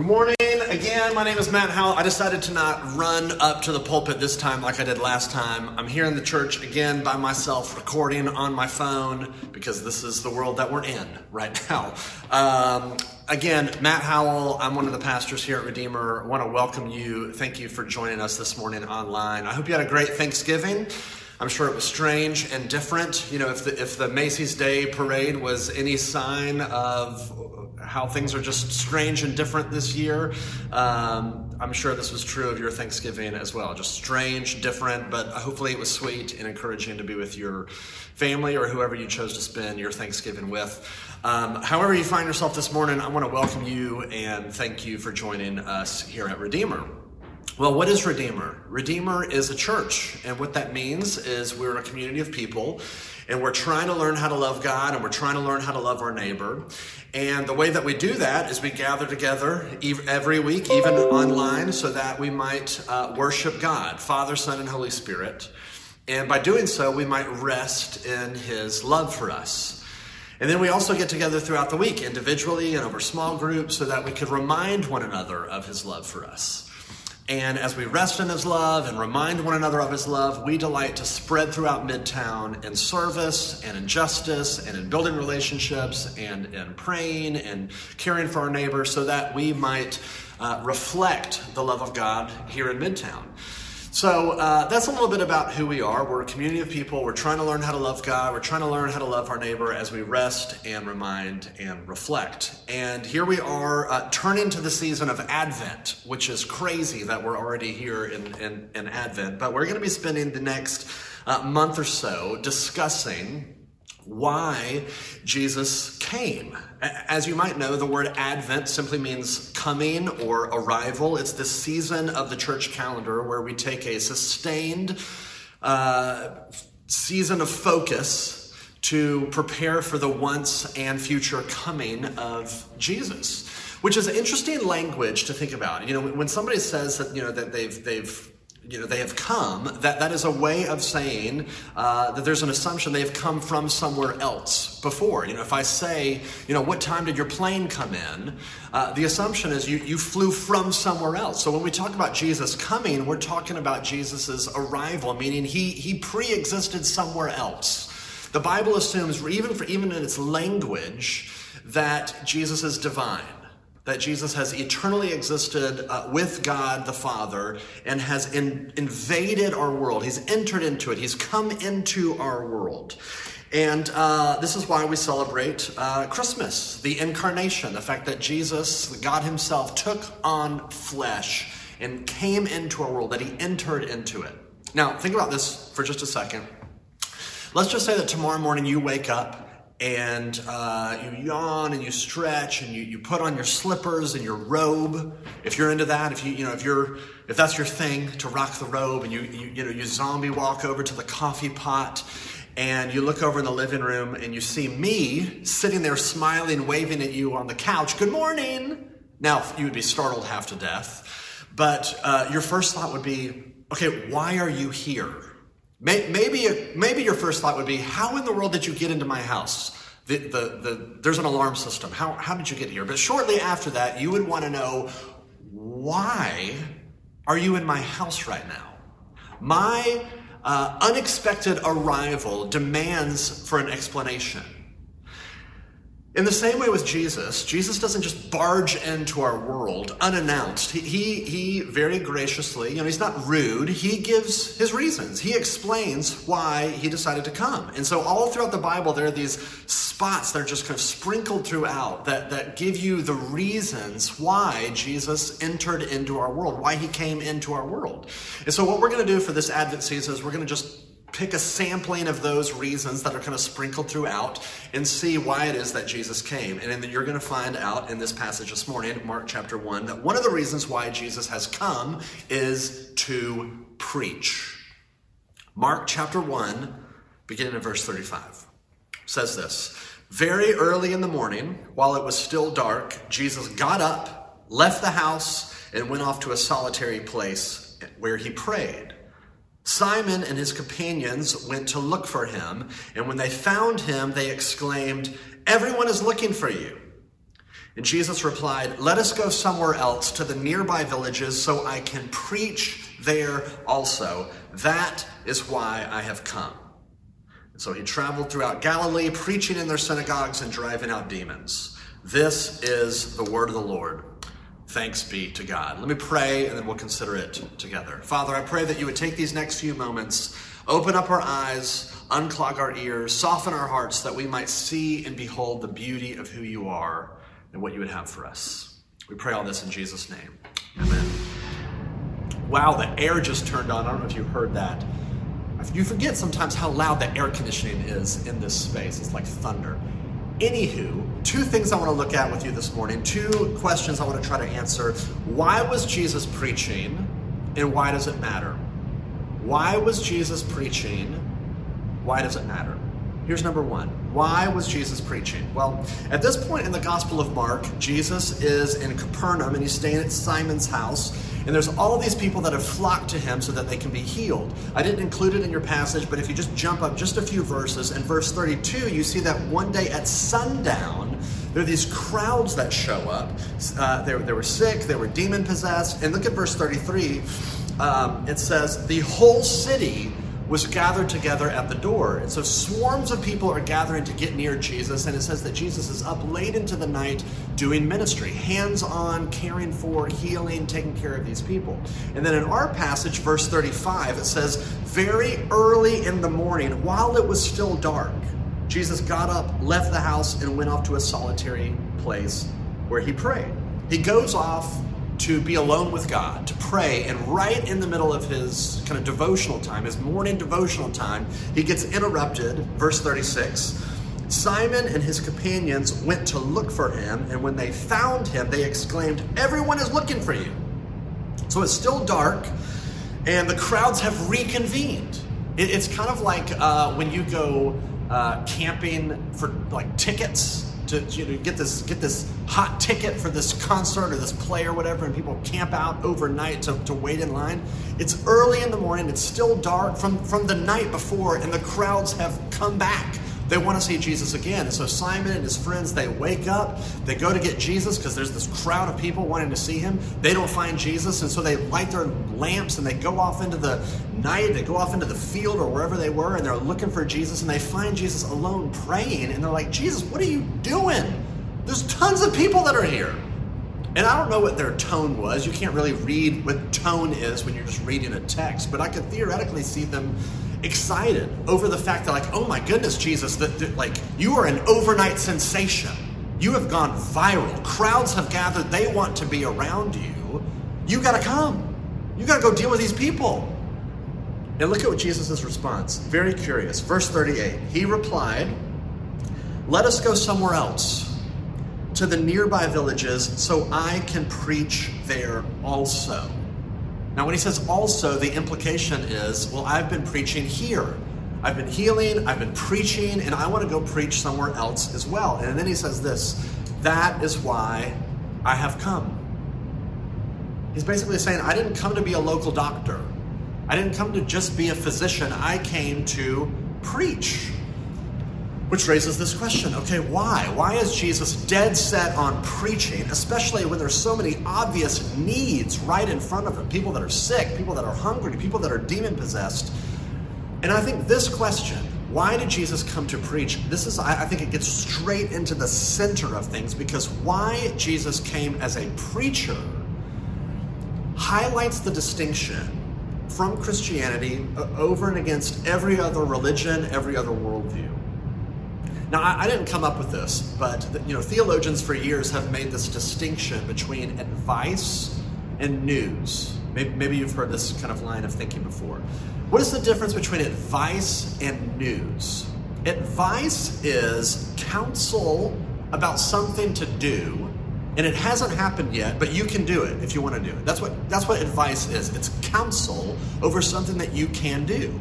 Good morning again. My name is Matt Howell. I decided to not run up to the pulpit this time like I did last time. I'm here in the church again by myself, recording on my phone because this is the world that we're in right now. Um, again, Matt Howell. I'm one of the pastors here at Redeemer. I want to welcome you. Thank you for joining us this morning online. I hope you had a great Thanksgiving. I'm sure it was strange and different. You know, if the, if the Macy's Day Parade was any sign of how things are just strange and different this year, um, I'm sure this was true of your Thanksgiving as well. Just strange, different, but hopefully it was sweet and encouraging to be with your family or whoever you chose to spend your Thanksgiving with. Um, however, you find yourself this morning, I want to welcome you and thank you for joining us here at Redeemer. Well, what is Redeemer? Redeemer is a church, and what that means is we're a community of people, and we're trying to learn how to love God, and we're trying to learn how to love our neighbor. And the way that we do that is we gather together every week, even online, so that we might uh, worship God, Father, Son, and Holy Spirit. And by doing so, we might rest in His love for us. And then we also get together throughout the week, individually and over small groups, so that we could remind one another of His love for us. And as we rest in His love and remind one another of His love, we delight to spread throughout Midtown in service and in justice and in building relationships and in praying and caring for our neighbors so that we might uh, reflect the love of God here in Midtown. So uh, that's a little bit about who we are. We're a community of people. We're trying to learn how to love God. We're trying to learn how to love our neighbor as we rest and remind and reflect. And here we are uh, turning to the season of Advent, which is crazy that we're already here in, in, in Advent. But we're going to be spending the next uh, month or so discussing why Jesus came. As you might know, the word Advent simply means coming or arrival. It's the season of the church calendar where we take a sustained uh, season of focus to prepare for the once and future coming of Jesus. Which is interesting language to think about. You know, when somebody says that you know that they've they've you know, they have come, that, that is a way of saying uh, that there's an assumption they have come from somewhere else before. You know, if I say, you know, what time did your plane come in? Uh, the assumption is you, you flew from somewhere else. So when we talk about Jesus coming, we're talking about Jesus' arrival, meaning he, he pre existed somewhere else. The Bible assumes, even, for, even in its language, that Jesus is divine that Jesus has eternally existed uh, with God the Father and has in, invaded our world. He's entered into it, He's come into our world. And uh, this is why we celebrate uh, Christmas, the incarnation, the fact that Jesus, God Himself, took on flesh and came into our world, that He entered into it. Now, think about this for just a second. Let's just say that tomorrow morning you wake up and uh, you yawn and you stretch and you, you put on your slippers and your robe. If you're into that if you you know if you're if that's your thing to rock the robe and you you, you know you zombie walk over to the coffee pot and you look over in the living room and you see me sitting there smiling waving at you on the couch. Good morning! Now you would be startled half to death but uh, your first thought would be okay why are you here Maybe, maybe your first thought would be, how in the world did you get into my house? The, the, the, there's an alarm system. How, how did you get here? But shortly after that, you would want to know, why are you in my house right now? My uh, unexpected arrival demands for an explanation. In the same way with Jesus, Jesus doesn't just barge into our world unannounced. He, he, he, very graciously, you know, he's not rude. He gives his reasons. He explains why he decided to come. And so all throughout the Bible, there are these spots that are just kind of sprinkled throughout that, that give you the reasons why Jesus entered into our world, why he came into our world. And so what we're going to do for this Advent season is we're going to just pick a sampling of those reasons that are kind of sprinkled throughout and see why it is that Jesus came. And then you're going to find out in this passage this morning, Mark chapter 1, that one of the reasons why Jesus has come is to preach. Mark chapter 1, beginning in verse 35, says this Very early in the morning, while it was still dark, Jesus got up, left the house, and went off to a solitary place where he prayed. Simon and his companions went to look for him, and when they found him, they exclaimed, Everyone is looking for you. And Jesus replied, Let us go somewhere else to the nearby villages so I can preach there also. That is why I have come. And so he traveled throughout Galilee, preaching in their synagogues and driving out demons. This is the word of the Lord. Thanks be to God. Let me pray and then we'll consider it together. Father, I pray that you would take these next few moments, open up our eyes, unclog our ears, soften our hearts that we might see and behold the beauty of who you are and what you would have for us. We pray all this in Jesus' name. Amen. Wow, the air just turned on. I don't know if you heard that. You forget sometimes how loud the air conditioning is in this space. It's like thunder. Anywho, two things I want to look at with you this morning, two questions I want to try to answer. Why was Jesus preaching, and why does it matter? Why was Jesus preaching? Why does it matter? Here's number one. Why was Jesus preaching? Well, at this point in the Gospel of Mark, Jesus is in Capernaum and he's staying at Simon's house. And there's all these people that have flocked to him so that they can be healed. I didn't include it in your passage, but if you just jump up just a few verses, in verse 32, you see that one day at sundown, there are these crowds that show up. Uh, they, they were sick, they were demon possessed. And look at verse 33. Um, it says, The whole city was gathered together at the door. And so swarms of people are gathering to get near Jesus. And it says that Jesus is up late into the night doing ministry, hands on, caring for, healing, taking care of these people. And then in our passage, verse 35, it says, Very early in the morning, while it was still dark, Jesus got up, left the house, and went off to a solitary place where he prayed. He goes off to be alone with God, to pray, and right in the middle of his kind of devotional time, his morning devotional time, he gets interrupted. Verse 36 Simon and his companions went to look for him, and when they found him, they exclaimed, Everyone is looking for you. So it's still dark, and the crowds have reconvened. it's kind of like uh, when you go uh, camping for like tickets to you know, get this get this hot ticket for this concert or this play or whatever, and people camp out overnight to, to wait in line. It's early in the morning, it's still dark from, from the night before, and the crowds have come back they want to see Jesus again. And so Simon and his friends, they wake up, they go to get Jesus because there's this crowd of people wanting to see him. They don't find Jesus, and so they light their lamps and they go off into the night, they go off into the field or wherever they were, and they're looking for Jesus, and they find Jesus alone praying, and they're like, Jesus, what are you doing? There's tons of people that are here. And I don't know what their tone was. You can't really read what tone is when you're just reading a text, but I could theoretically see them excited over the fact that, like, oh my goodness, Jesus, that, that like you are an overnight sensation. You have gone viral. Crowds have gathered. They want to be around you. You got to come. You got to go deal with these people. And look at what Jesus' response. Very curious. Verse 38. He replied, Let us go somewhere else to the nearby villages so I can preach there also. Now, when he says also, the implication is, well, I've been preaching here. I've been healing, I've been preaching, and I want to go preach somewhere else as well. And then he says this that is why I have come. He's basically saying, I didn't come to be a local doctor. I didn't come to just be a physician. I came to preach. Which raises this question okay, why? Why is Jesus dead set on preaching, especially when there's so many obvious needs right in front of him? People that are sick, people that are hungry, people that are demon possessed. And I think this question, why did Jesus come to preach? This is, I think it gets straight into the center of things because why Jesus came as a preacher highlights the distinction from Christianity uh, over and against every other religion, every other worldview. Now, I, I didn't come up with this, but you know, theologians for years have made this distinction between advice and news. Maybe, maybe you've heard this kind of line of thinking before. What is the difference between advice and news? Advice is counsel about something to do, and it hasn't happened yet, but you can do it if you want to do it. That's what that's what advice is. It's counsel over something that you can do.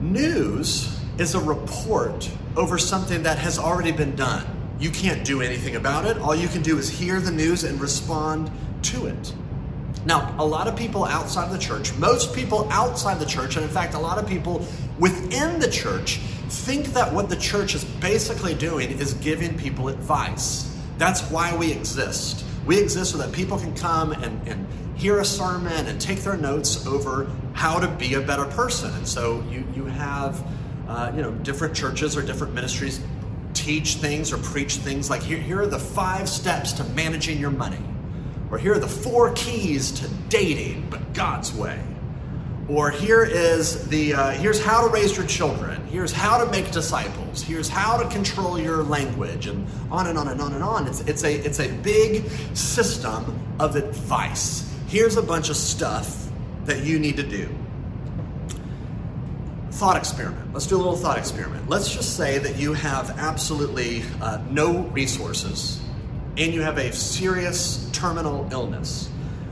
News is a report over something that has already been done. You can't do anything about it. All you can do is hear the news and respond to it. Now, a lot of people outside the church, most people outside the church, and in fact, a lot of people within the church, think that what the church is basically doing is giving people advice. That's why we exist. We exist so that people can come and, and hear a sermon and take their notes over how to be a better person. And so you, you have uh, you know different churches or different ministries teach things or preach things like here, here are the five steps to managing your money or here are the four keys to dating but god's way or here is the uh, here's how to raise your children here's how to make disciples here's how to control your language and on and on and on and on. It's, it's a it's a big system of advice. Here's a bunch of stuff that you need to do thought experiment let's do a little thought experiment let's just say that you have absolutely uh, no resources and you have a serious terminal illness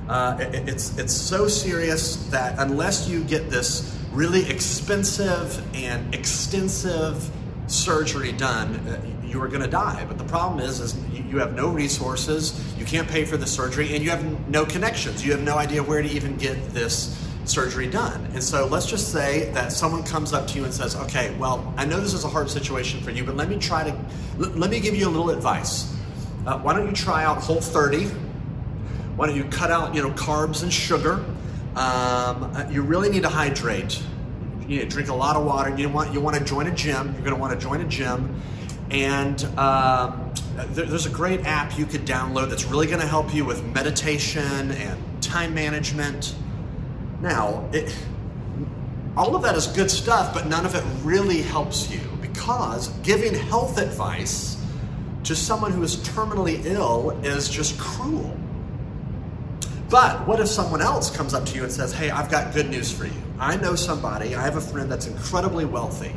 uh, it, it's, it's so serious that unless you get this really expensive and extensive surgery done, uh, you are going to die. But the problem is, is you have no resources, you can't pay for the surgery, and you have no connections. You have no idea where to even get this surgery done. And so let's just say that someone comes up to you and says, "Okay, well, I know this is a hard situation for you, but let me try to let me give you a little advice. Uh, why don't you try out Whole 30?" Why don't you cut out, you know, carbs and sugar? Um, you really need to hydrate. You need to drink a lot of water. You want you want to join a gym. You're going to want to join a gym, and um, there, there's a great app you could download that's really going to help you with meditation and time management. Now, it, all of that is good stuff, but none of it really helps you because giving health advice to someone who is terminally ill is just cruel. But what if someone else comes up to you and says, Hey, I've got good news for you. I know somebody, I have a friend that's incredibly wealthy,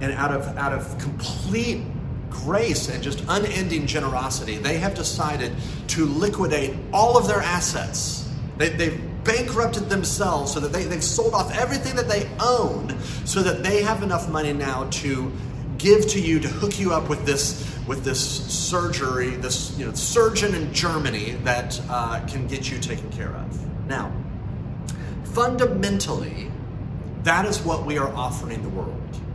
and out of, out of complete grace and just unending generosity, they have decided to liquidate all of their assets. They, they've bankrupted themselves so that they, they've sold off everything that they own so that they have enough money now to give to you to hook you up with this with this surgery, this you know surgeon in Germany that uh, can get you taken care of. Now, fundamentally, that is what we are offering the world.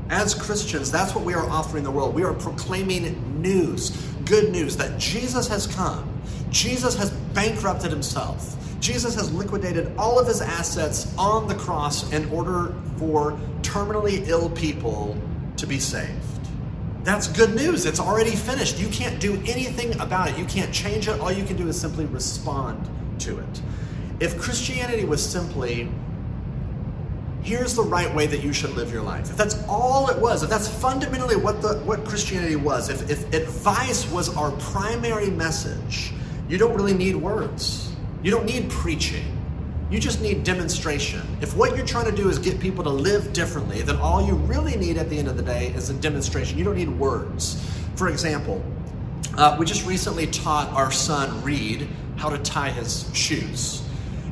As Christians, that's what we are offering the world. We are proclaiming news, good news, that Jesus has come. Jesus has bankrupted himself. Jesus has liquidated all of his assets on the cross in order for terminally ill people to be saved. That's good news. It's already finished. You can't do anything about it. You can't change it. All you can do is simply respond to it. If Christianity was simply, here's the right way that you should live your life, if that's all it was, if that's fundamentally what, the, what Christianity was, if, if advice was our primary message, you don't really need words. You don't need preaching. You just need demonstration. If what you're trying to do is get people to live differently, then all you really need at the end of the day is a demonstration. You don't need words. For example, uh, we just recently taught our son Reed how to tie his shoes.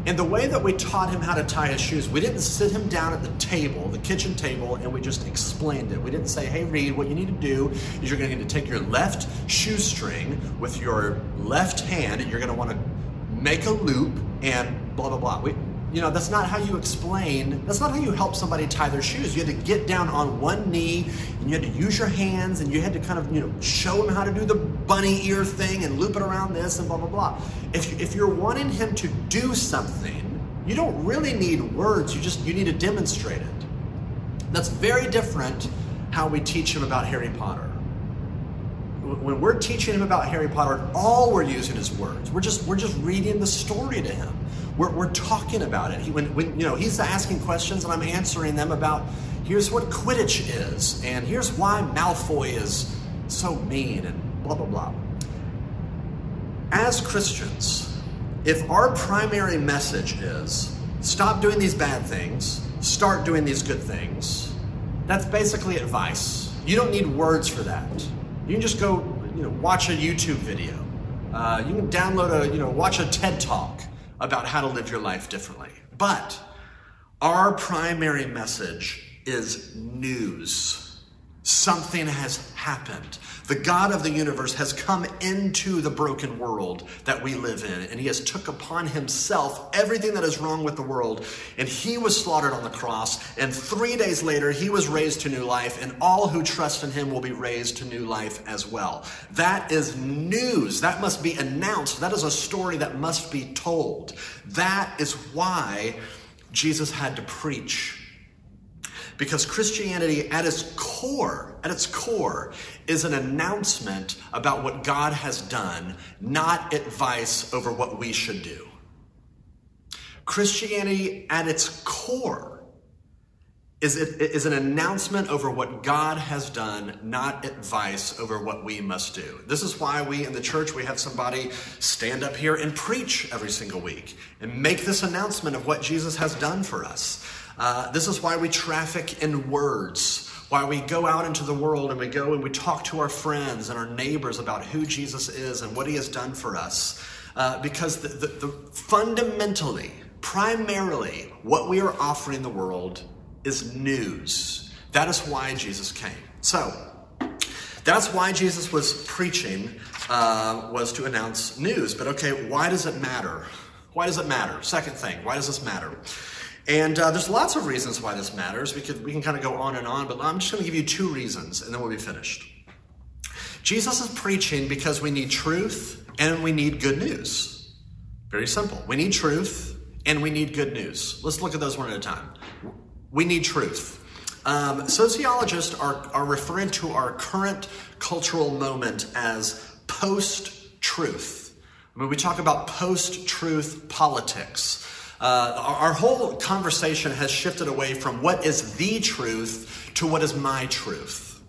And the way that we taught him how to tie his shoes, we didn't sit him down at the table, the kitchen table, and we just explained it. We didn't say, hey, Reed, what you need to do is you're going to to take your left shoestring with your left hand, and you're going to want to make a loop and blah, blah, blah. We, you know, that's not how you explain, that's not how you help somebody tie their shoes. You had to get down on one knee and you had to use your hands and you had to kind of, you know, show him how to do the bunny ear thing and loop it around this and blah, blah, blah. If, you, if you're wanting him to do something, you don't really need words, you just, you need to demonstrate it. That's very different how we teach him about Harry Potter when we're teaching him about Harry Potter, all we're using is words. We're just we're just reading the story to him. We're, we're talking about it. He, when, when you know he's asking questions and I'm answering them about here's what Quidditch is and here's why Malfoy is so mean and blah blah blah. As Christians, if our primary message is stop doing these bad things, start doing these good things, that's basically advice. You don't need words for that. You can just go, you know, watch a YouTube video. Uh, you can download a, you know, watch a TED talk about how to live your life differently. But our primary message is news. Something has happened. The God of the universe has come into the broken world that we live in, and he has took upon himself everything that is wrong with the world, and he was slaughtered on the cross, and 3 days later he was raised to new life, and all who trust in him will be raised to new life as well. That is news. That must be announced. That is a story that must be told. That is why Jesus had to preach because Christianity at its core, at its core, is an announcement about what God has done, not advice over what we should do. Christianity at its core is, is an announcement over what God has done, not advice over what we must do. This is why we in the church, we have somebody stand up here and preach every single week and make this announcement of what Jesus has done for us. Uh, this is why we traffic in words, why we go out into the world and we go and we talk to our friends and our neighbors about who Jesus is and what he has done for us. Uh, because the, the, the, fundamentally, primarily, what we are offering the world is news. That is why Jesus came. So, that's why Jesus was preaching, uh, was to announce news. But okay, why does it matter? Why does it matter? Second thing, why does this matter? And uh, there's lots of reasons why this matters. We, could, we can kind of go on and on, but I'm just going to give you two reasons and then we'll be finished. Jesus is preaching because we need truth and we need good news. Very simple. We need truth and we need good news. Let's look at those one at a time. We need truth. Um, sociologists are, are referring to our current cultural moment as post truth. I mean, we talk about post truth politics. Uh, our, our whole conversation has shifted away from what is the truth to what is my truth.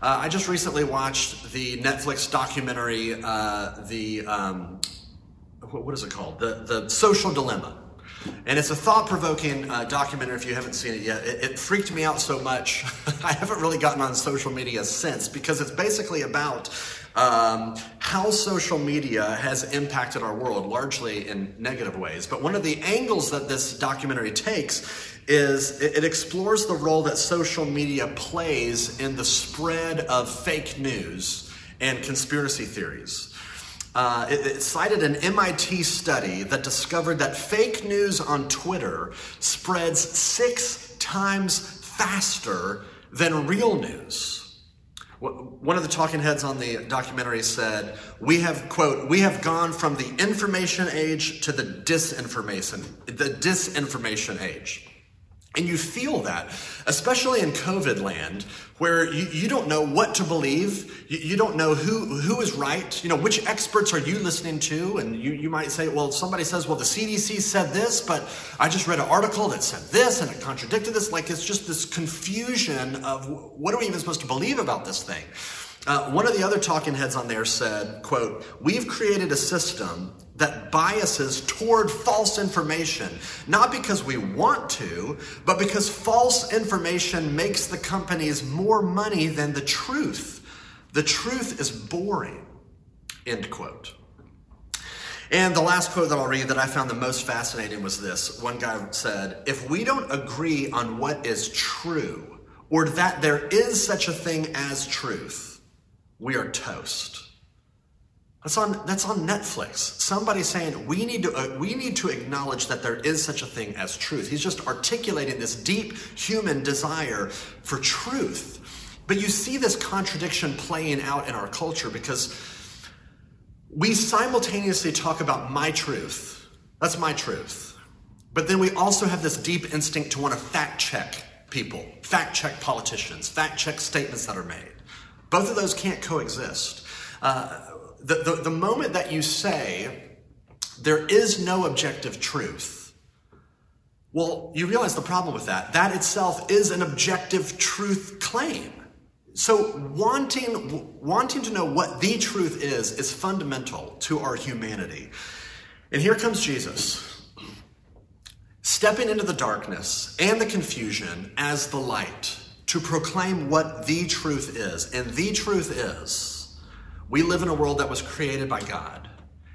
Uh, I just recently watched the Netflix documentary, uh, the um, what is it called? The the Social Dilemma, and it's a thought provoking uh, documentary. If you haven't seen it yet, it, it freaked me out so much. I haven't really gotten on social media since because it's basically about um, how social media has impacted our world, largely in negative ways. But one of the angles that this documentary takes is it, explores the role that social media plays in the spread of fake news and conspiracy theories. Uh, it, it, cited an MIT study that discovered that fake news on Twitter spreads six times faster than real news. One of the talking heads on the documentary said, "We have quote, we have gone from the information age to the disinformation, the disinformation age." And you feel that, especially in COVID land, where you, you don't know what to believe. You, you, don't know who, who is right. You know, which experts are you listening to? And you, you might say, well, somebody says, well, the CDC said this, but I just read an article that said this and it contradicted this. Like it's just this confusion of what are we even supposed to believe about this thing? Uh, one of the other talking heads on there said, quote, we've created a system that biases toward false information, not because we want to, but because false information makes the companies more money than the truth. The truth is boring, end quote. And the last quote that I'll read that I found the most fascinating was this. One guy said, If we don't agree on what is true, or that there is such a thing as truth, we are toast. That's on, that's on Netflix. Somebody saying we need to uh, we need to acknowledge that there is such a thing as truth. He's just articulating this deep human desire for truth. But you see this contradiction playing out in our culture because we simultaneously talk about my truth. That's my truth. But then we also have this deep instinct to want to fact check people, fact check politicians, fact check statements that are made. Both of those can't coexist. Uh, the, the, the moment that you say, there is no objective truth, well, you realize the problem with that. That itself is an objective truth claim. So wanting, wanting to know what the truth is is fundamental to our humanity. And here comes Jesus, stepping into the darkness and the confusion as the light to proclaim what the truth is. And the truth is, we live in a world that was created by God.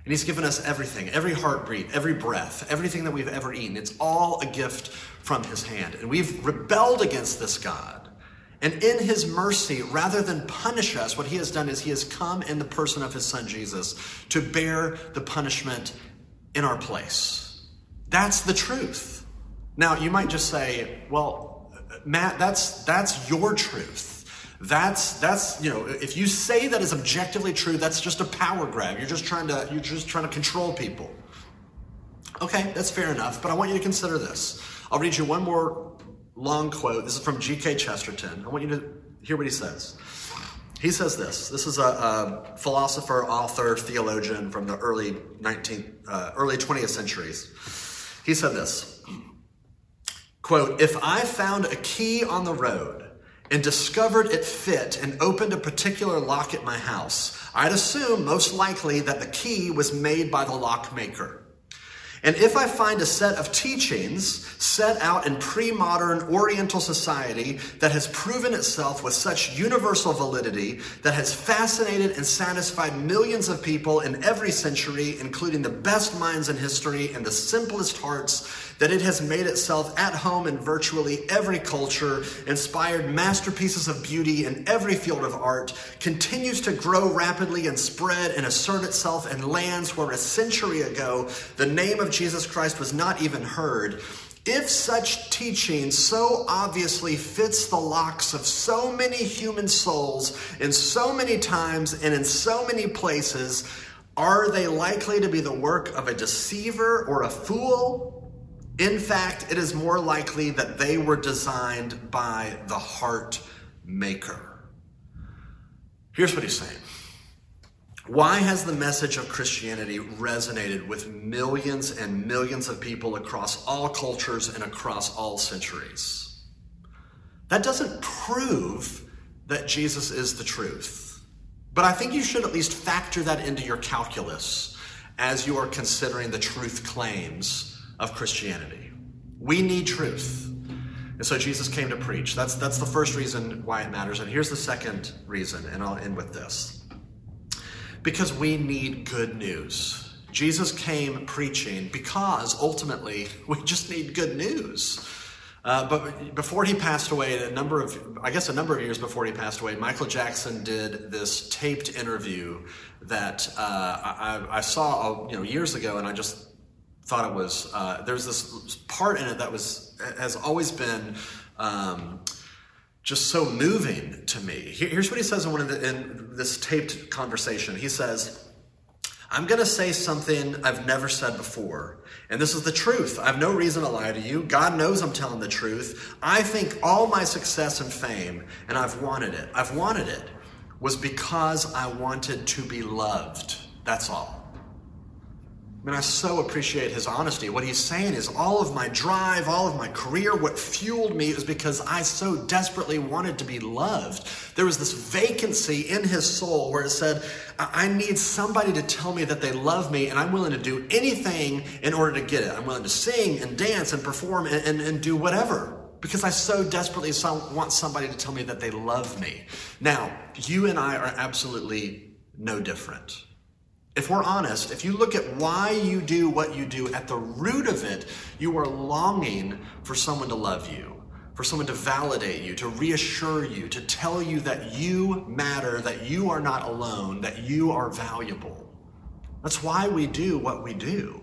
And He's given us everything, every heartbeat, every breath, everything that we've ever eaten. It's all a gift from His hand. And we've rebelled against this God. And in his mercy, rather than punish us, what he has done is he has come in the person of his son Jesus to bear the punishment in our place. That's the truth. Now, you might just say, well, Matt, that's, that's your truth. That's that's you know if you say that is objectively true, that's just a power grab. You're just trying to you're just trying to control people. Okay, that's fair enough, but I want you to consider this. I'll read you one more long quote. This is from G.K. Chesterton. I want you to hear what he says. He says this. This is a, a philosopher, author, theologian from the early 19th, uh, early 20th centuries. He said this. Quote, if I found a key on the road and discovered it fit and opened a particular lock at my house, I'd assume most likely that the key was made by the lockmaker. And if I find a set of teachings set out in pre modern Oriental society that has proven itself with such universal validity, that has fascinated and satisfied millions of people in every century, including the best minds in history and the simplest hearts, that it has made itself at home in virtually every culture, inspired masterpieces of beauty in every field of art, continues to grow rapidly and spread and assert itself in lands where a century ago the name of Jesus Christ was not even heard. If such teaching so obviously fits the locks of so many human souls in so many times and in so many places, are they likely to be the work of a deceiver or a fool? In fact, it is more likely that they were designed by the heart maker. Here's what he's saying. Why has the message of Christianity resonated with millions and millions of people across all cultures and across all centuries? That doesn't prove that Jesus is the truth. But I think you should at least factor that into your calculus as you are considering the truth claims of Christianity. We need truth. And so Jesus came to preach. That's, that's the first reason why it matters. And here's the second reason, and I'll end with this. Because we need good news. Jesus came preaching because ultimately we just need good news. Uh, but before he passed away, a number of, I guess a number of years before he passed away, Michael Jackson did this taped interview that uh, I, I, saw, you know, years ago, and I just thought it was uh, there's this part in it that was has always been um, just so moving to me. Here's what he says in the, in this taped conversation. He says. I'm going to say something I've never said before. And this is the truth. I have no reason to lie to you. God knows I'm telling the truth. I think all my success and fame, and I've wanted it, I've wanted it, was because I wanted to be loved. That's all. I mean, I so appreciate his honesty. What he's saying is all of my drive, all of my career, what fueled me is because I so desperately wanted to be loved. There was this vacancy in his soul where it said, I need somebody to tell me that they love me, and I'm willing to do anything in order to get it. I'm willing to sing and dance and perform and, and, and do whatever because I so desperately want somebody to tell me that they love me. Now, you and I are absolutely no different. If we're honest, if you look at why you do what you do, at the root of it, you are longing for someone to love you, for someone to validate you, to reassure you, to tell you that you matter, that you are not alone, that you are valuable. That's why we do what we do.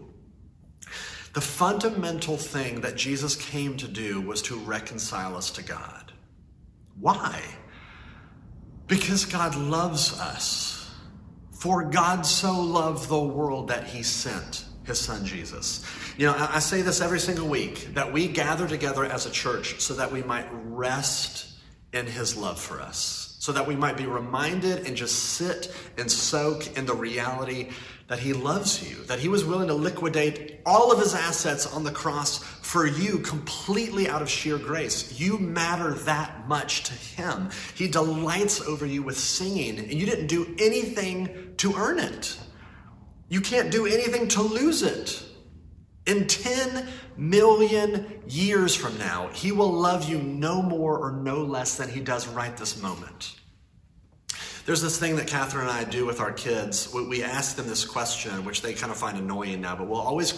The fundamental thing that Jesus came to do was to reconcile us to God. Why? Because God loves us. For God so loved the world that he sent his son Jesus. You know, I say this every single week that we gather together as a church so that we might rest in his love for us, so that we might be reminded and just sit and soak in the reality that he loves you, that he was willing to liquidate all of his assets on the cross for you completely out of sheer grace. You matter that much to him. He delights over you with singing, and you didn't do anything to earn it. You can't do anything to lose it. In 10 million years from now, he will love you no more or no less than he does right this moment. There's this thing that Catherine and I do with our kids. We ask them this question, which they kind of find annoying now, but we'll always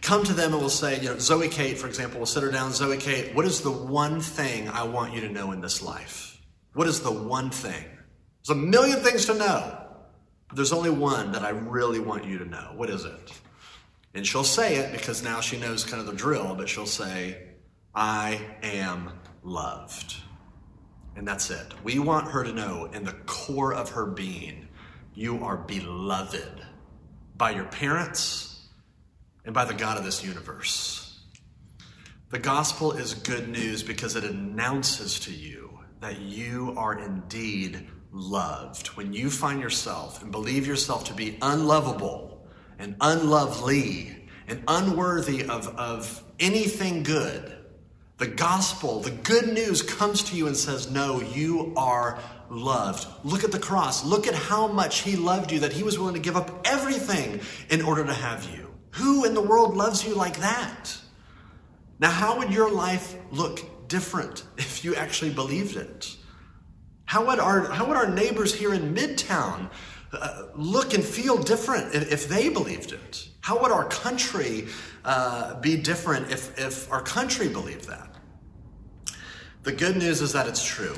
come to them and we'll say, you know, Zoe Kate, for example, we'll sit her down, Zoe Kate, what is the one thing I want you to know in this life? What is the one thing? There's a million things to know. But there's only one that I really want you to know. What is it? And she'll say it because now she knows kind of the drill, but she'll say, I am loved. And that's it. We want her to know in the core of her being, you are beloved by your parents and by the God of this universe. The gospel is good news because it announces to you that you are indeed loved. When you find yourself and believe yourself to be unlovable and unlovely and unworthy of, of anything good, the gospel, the good news comes to you and says, No, you are loved. Look at the cross. Look at how much he loved you that he was willing to give up everything in order to have you. Who in the world loves you like that? Now, how would your life look different if you actually believed it? How would our, how would our neighbors here in Midtown uh, look and feel different if, if, they believed it? How would our country uh, be different if, if our country believed that? The good news is that it's true.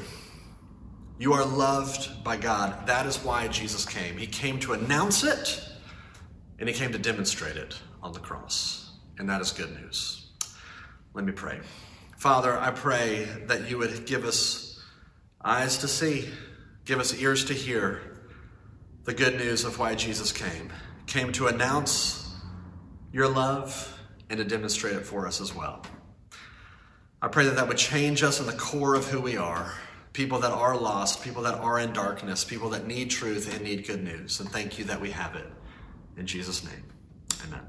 You are loved by God. That is why Jesus came. He came to announce it, and He came to demonstrate it on the cross. And that is good news. Let me pray. Father, I pray that you would give us eyes to see, give us ears to hear the good news of why Jesus came. Came to announce your love and to demonstrate it for us as well. I pray that that would change us in the core of who we are people that are lost, people that are in darkness, people that need truth and need good news. And thank you that we have it. In Jesus' name, amen.